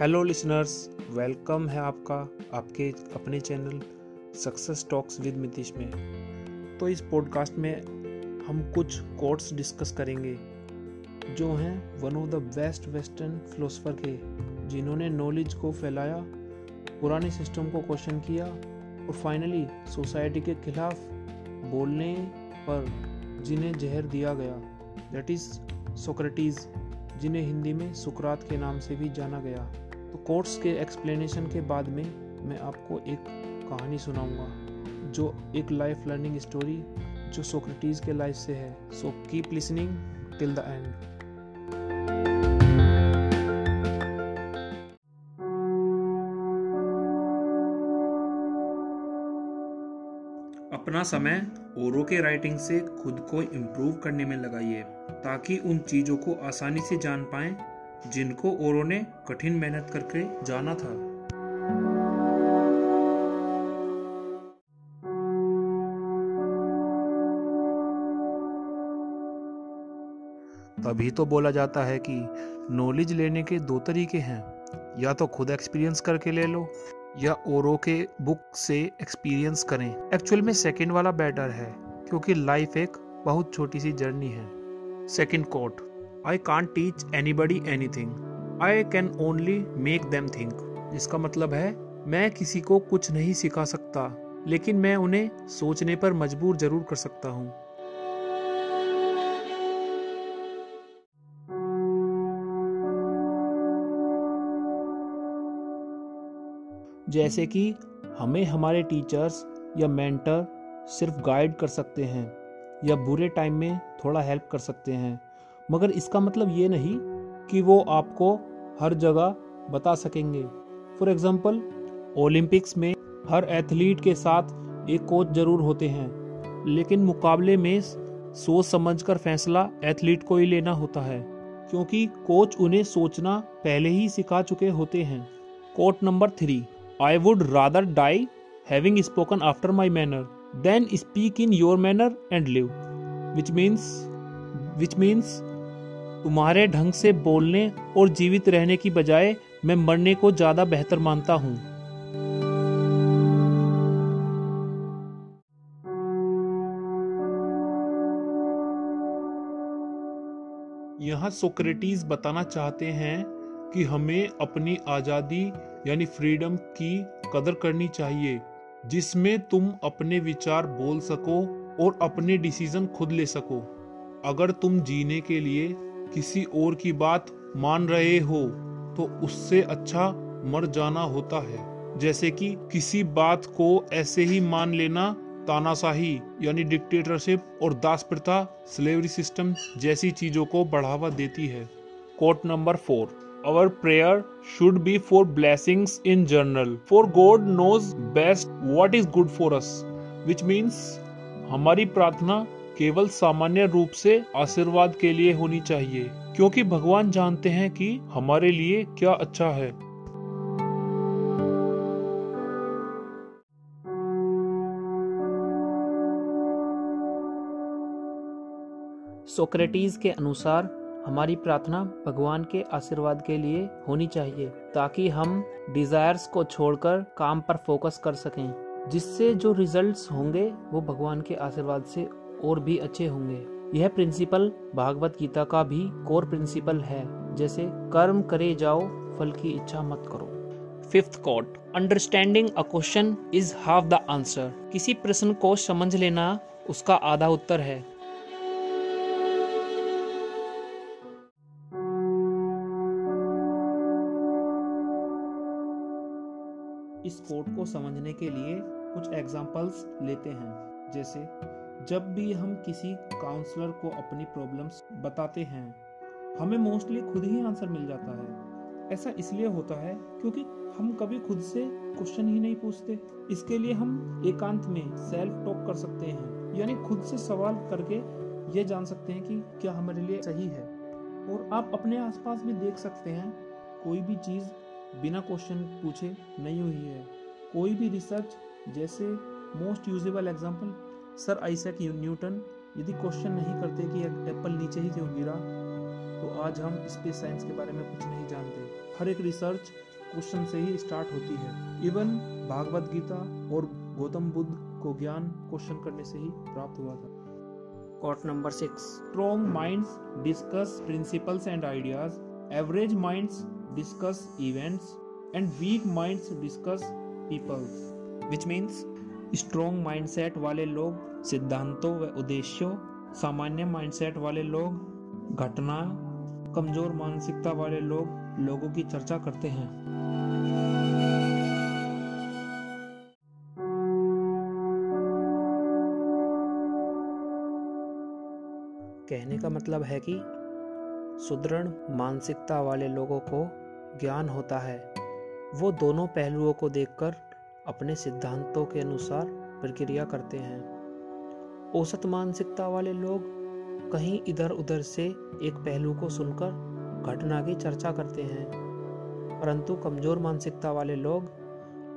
Hello listeners, welcome है आपका, आपके अपने channel success talks with Mitish में। तो इस पॉडकास्ट में हम कुछ कोट्स डिस्कस करेंगे, जो हैं one of the best western philosopher के, जिन्होंने नॉलेज को फैलाया, पुराने सिस्टम को क्वेश्चन किया, और फाइनली सोसाइटी के खिलाफ बोलने पर जिन्हें जहर दिया गया। दैट इज़ सोक्रेटिस जिन्हें हिंदी में सुकरात के नाम से भी जाना गया। तो कोर्ट्स के एक्सप्लेनेशन के बाद में मैं आपको एक कहानी सुनाऊँगा, जो एक लाइफ लर्निंग स्टोरी जो सोक्रेटिस के लाइफ से है। So keep listening till the end अपना समय औरों के राइटिंग से खुद को इम्प्रूव करने में लगाइए, ताकि उन चीज़ों को आसानी से जान पाएँ जिनको औरों ने कठिन मेहनत करके जाना था। तभी तो बोला जाता है कि नॉलेज लेने के दो तरीके हैं। या तो खुद एक्सपीरियंस करके ले लो, या औरों के बुक से एक्सपीरियंस करें। एक्चुअल में सेकंड वाला बेटर है, क्योंकि लाइफ एक बहुत छोटी सी जर्नी है। Second quote. I can't teach anybody anything I can only make them think जिसका मतलब है, मैं किसी को कुछ नहीं सिखा सकता, लेकिन मैं उन्हें सोचने पर मजबूर ज़रूर कर सकता हूँ। जैसे कि हमें हमारे टीचर्स या मेंटर सिर्फ़ गाइड कर सकते हैं या बुरे टाइम में थोड़ा हेल्प कर सकते हैं। मगर इसका मतलब ये नहीं कि वो आपको हर जगह बता सकेंगे फॉर एग्ज़ाम्पल ओलंपिक्स में हर एथलीट के साथ एक कोच ज़रूर होते हैं, लेकिन मुकाबले में सोच समझकर फैसला एथलीट को ही लेना होता है, क्योंकि कोच उन्हें सोचना पहले ही सिखा चुके होते हैं quote number three I would rather die having spoken after my manner than speak in your manner and live. Which means which means तुम्हारे ढंग से बोलने और जीवित रहने की बजाय मैं मरने को ज़्यादा बेहतर मानता हूँ। यहाँ सोक्रेटिस बताना चाहते हैं कि हमें अपनी आज़ादी यानी फ्रीडम की कदर करनी चाहिए, जिसमें तुम अपने विचार बोल सको और अपने डिसीज़न खुद ले सको। अगर तुम जीने के लिए किसी और की बात मान रहे हो तो उससे अच्छा मर जाना होता है जैसे कि किसी बात को ऐसे ही मान लेना तानाशाही, यानी डिक्टेटरशिप और दास प्रथा स्लेवरी सिस्टम जैसी चीज़ों को बढ़ावा देती है quote number four Our prayer should be for blessings in general. For God knows best what is good for us. Which means हमारी प्रार्थना केवल सामान्य रूप से आशीर्वाद के लिए होनी चाहिए, क्योंकि भगवान जानते हैं कि हमारे लिए क्या अच्छा है। सोक्रेटिस के अनुसार, हमारी प्रार्थना भगवान के आशीर्वाद के लिए होनी चाहिए, ताकि हम डिजायर्स को छोड़कर काम पर फोकस कर सकें, जिससे जो रिजल्ट्स होंगे, वो भगवान के आशीर्वाद से और भी अच्छे होंगे। यह प्रिंसिपल भागवत गीता का भी कोर प्रिंसिपल है। जैसे, कर्म करे जाओ, फल की इच्छा मत करो। Fifth quote understanding a question is half the answer किसी प्रश्न को समझ लेना उसका आधा उत्तर है। इस कोड को समझने के लिए कुछ एग्जाम्पल्स लेते हैं। जैसे जब भी हम किसी काउंसलर को अपनी प्रॉब्लम्स बताते हैं, हमें मोस्टली खुद ही आंसर मिल जाता है। ऐसा इसलिए होता है क्योंकि हम कभी खुद से क्वेश्चन ही नहीं पूछते। इसके लिए हम एकांत में सेल्फ टॉक कर सकते हैं, यानी खुद से सवाल करके ये जान सकते हैं कि क्या हमारे लिए सही है। और आप अपने आसपास भी देख सकते हैं, कोई भी चीज़ बिना क्वेश्चन पूछे नहीं हुई है। कोई भी रिसर्च जैसे most usable example sir Isaac Newton यदि क्वेश्चन नहीं करते कि एप्पल नीचे ही क्यों गिरा तो आज हम स्पेस साइंस के बारे में कुछ नहीं जानते। हर एक रिसर्च क्वेश्चन से ही स्टार्ट होती है। इवन भागवत गीता और गौतम बुद्ध को ज्ञान क्वेश्चन करने से ही प्राप्त हुआ था। Quote number six strong minds discuss principles and ideas average minds discuss events and weak minds discuss peoples which means strong mindset वाले लोग, सिद्धांतों व उद्देश्यों, सामान्य माइंडसेट वाले लोग, घटना, कमज़ोर मानसिकता वाले लोग लोगों की चर्चा करते हैं। कहने का मतलब है कि सुदृढ़ मानसिकता वाले लोगों को ज्ञान होता है। वो दोनों पहलुओं को देखकर अपने सिद्धांतों के अनुसार प्रक्रिया करते हैं। औसत मानसिकता वाले लोग कहीं इधर उधर से एक पहलू को सुनकर घटना की चर्चा करते हैं। परंतु कमज़ोर मानसिकता वाले लोग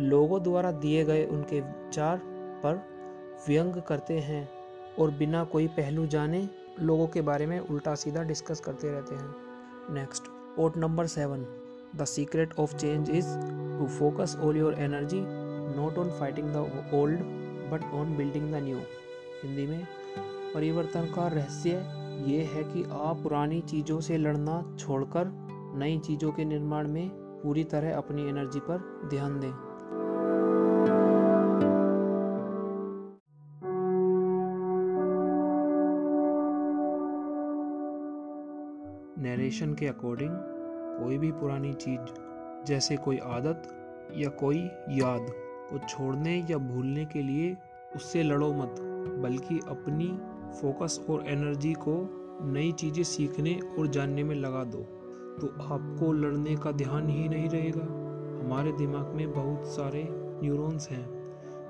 लोगों द्वारा दिए गए उनके विचार पर व्यंग करते हैं और बिना कोई पहलू जाने लोगों के बारे में उल्टा सीधा डिस्कस करते रहते हैं। Next, quote number seven, the secret of change is to focus all your energy not on fighting the old but on building the new Hindi में परिवर्तन का रहस्य ये है कि आप पुरानी चीज़ों से लड़ना छोड़कर नई चीज़ों के निर्माण में पूरी तरह अपनी एनर्जी पर ध्यान दें। नरेशन के अकॉर्डिंग कोई भी पुरानी चीज़, जैसे कोई आदत या कोई याद। को छोड़ने या भूलने के लिए उससे लड़ो मत, बल्कि अपनी फोकस और एनर्जी को नई चीज़ें सीखने और जानने में लगा दो। तो आपको लड़ने का ध्यान ही नहीं रहेगा। हमारे दिमाग में बहुत सारे न्यूरॉन्स हैं।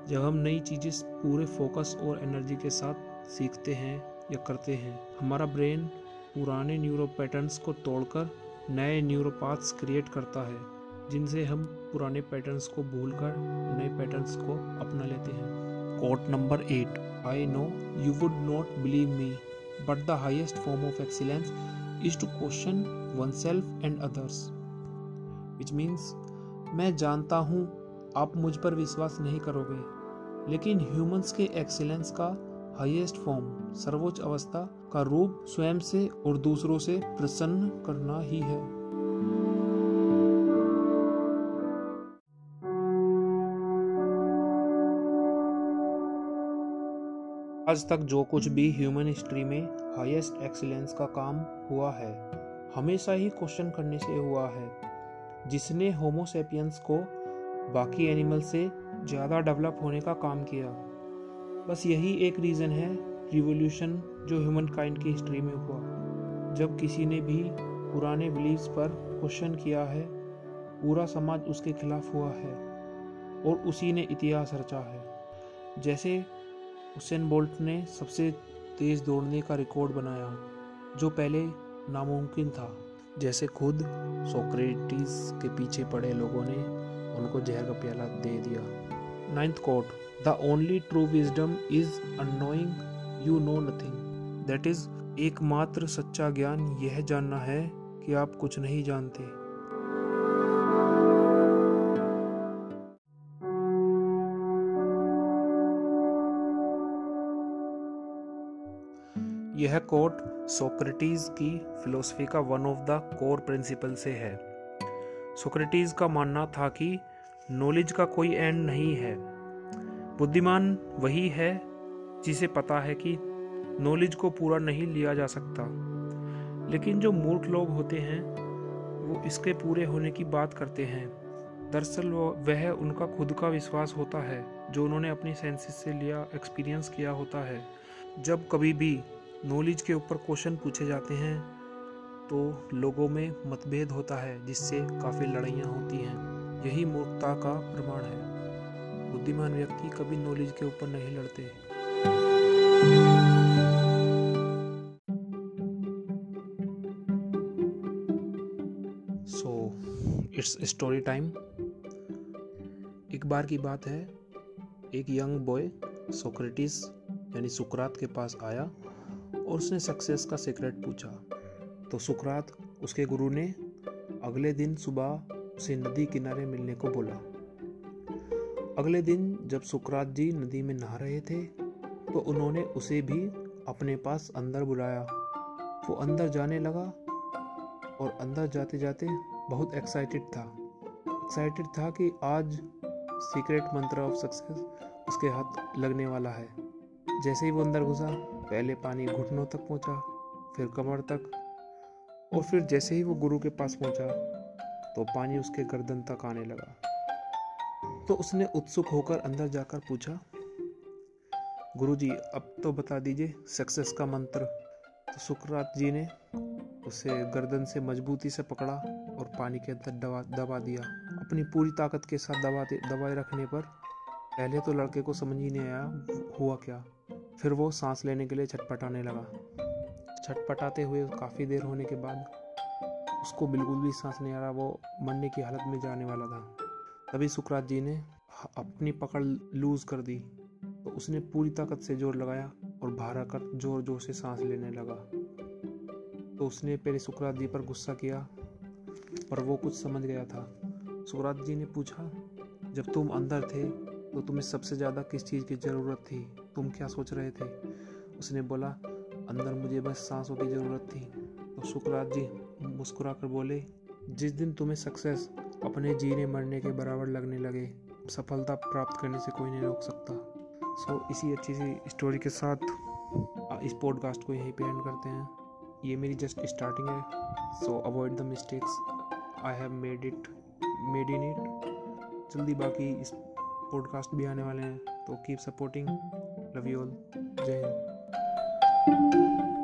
जब हम नई चीज़ें पूरे फोकस और एनर्जी के साथ सीखते हैं या करते हैं, हमारा ब्रेन पुराने न्यूरो पैटर्न्स को तोड़कर नए न्यूरोपाथ्स क्रिएट करता है। जिनसे हम पुराने पैटर्न्स को भूलकर नए पैटर्न्स को अपना लेते हैं। Quote number eight I know you would not believe me but the highest form of excellence is to question oneself and others which means मैं जानता हूँ आप मुझ पर विश्वास नहीं करोगे। लेकिन ह्यूमंस के एक्सीलेंस का हाईएस्ट फॉर्म सर्वोच्च अवस्था का रूप स्वयं से और दूसरों से प्रसन्न करना ही है। आज तक जो कुछ भी ह्यूमन हिस्ट्री में हाईएस्ट एक्सीलेंस का काम हुआ है, हमेशा ही क्वेश्चन करने से हुआ है। जिसने होमोसेपियंस को बाकी एनिमल से ज़्यादा डेवलप होने का काम किया। बस यही एक रीज़न है रिवोल्यूशन जो ह्यूमन काइंड की हिस्ट्री में हुआ। जब किसी ने भी पुराने बिलीव्स पर क्वेश्चन किया है, पूरा समाज उसके खिलाफ हुआ है और उसी ने इतिहास रचा है। जैसे हुसैन बोल्ट ने सबसे तेज़ दौड़ने का रिकॉर्ड बनाया, जो पहले नामुमकिन था। जैसे खुद सोक्रेटिस के पीछे पड़े लोगों ने उनको जहर का प्याला दे दिया। Ninth quote, the only true wisdom is knowing, you know nothing. That is एकमात्र सच्चा ज्ञान यह जानना है कि आप कुछ नहीं जानते। यह कोट सोक्रेटिस की फिलोसफी का one of the core principle से है। सोक्रेटिस का मानना था कि नॉलेज का कोई एंड नहीं है। बुद्धिमान वही है जिसे पता है कि नॉलेज को पूरा नहीं लिया जा सकता। लेकिन जो मूर्ख लोग होते हैं, वो इसके पूरे होने की बात करते हैं। दरअसल वह उनका खुद का विश्वास होता है, जो उन्होंने अपनी सेंसेस से लिया एक्सपीरियंस किया होता है। जब कभी भी नॉलेज के ऊपर क्वेश्चन पूछे जाते हैं तो लोगों में मतभेद होता है, जिससे काफ़ी लड़ाइयाँ होती हैं। यही मूर्खता का प्रमाण है। बुद्धिमान व्यक्ति कभी नॉलेज के ऊपर नहीं लड़ते। सो इट्स स्टोरी टाइम एक बार की बात है। एक यंग बॉय सोक्रेटिस यानी सुकरात के पास आया। और उसने सक्सेस का सीक्रेट पूछा। तो सुकरात, उसके गुरु ने अगले दिन सुबह उसे नदी किनारे मिलने को बोला। अगले दिन जब सुकरात जी नदी में नहा रहे थे तो उन्होंने उसे भी अपने पास अंदर बुलाया। वो अंदर जाने लगा और अंदर जाते जाते बहुत एक्साइटेड था। एक्साइटेड था कि आज सीक्रेट मंत्र ऑफ़ सक्सेस उसके हाथ लगने वाला है। जैसे ही वो अंदर घुसा पहले पानी घुटनों तक पहुँचा, फिर कमर तक, और फिर जैसे ही वो गुरु के पास पहुँचा तो पानी उसके गर्दन तक आने लगा। तो उसने उत्सुक होकर अंदर जाकर पूछा गुरु जी अब तो बता दीजिए, सक्सेस का मंत्र। तो सुकरात जी ने उसे गर्दन से मजबूती से पकड़ा और पानी के अंदर दबा दबा दिया। अपनी पूरी ताकत के साथ दबाते, दबाए रखने पर, पहले तो लड़के को समझ ही नहीं आया, हुआ क्या। फिर वो सांस लेने के लिए छटपटाने लगा। छटपटाते हुए काफ़ी देर होने के बाद उसको बिल्कुल भी सांस नहीं आ रहा, वो मरने की हालत में जाने वाला था। तभी सुकरात जी ने अपनी पकड़ लूज कर दी तो उसने पूरी ताकत से ज़ोर लगाया और बाहर आकर ज़ोर ज़ोर से सांस लेने लगा। तो उसने पहले सुकरात जी पर गुस्सा किया पर वो कुछ समझ गया था। सुकरात जी ने पूछा, जब तुम अंदर थे तो तुम्हें सबसे ज़्यादा किस चीज़ की ज़रूरत थी? तुम क्या सोच रहे थे? उसने बोला अंदर मुझे बस सांसों की ज़रूरत थी। तो सुकरात जी मुस्कुरा कर बोले जिस दिन तुम्हें सक्सेस अपने जीने मरने के बराबर लगने लगे सफलता प्राप्त करने से कोई नहीं रोक सकता। सो so, इसी अच्छी सी स्टोरी के साथ इस पॉडकास्ट को यहीं पे एंड करते हैं। ये मेरी जस्ट स्टार्टिंग है। So avoid the mistakes I have made it made in it जल्दी बाकी इस पॉडकास्ट भी आने वाले हैं। तो keep supporting love you all Jai Hind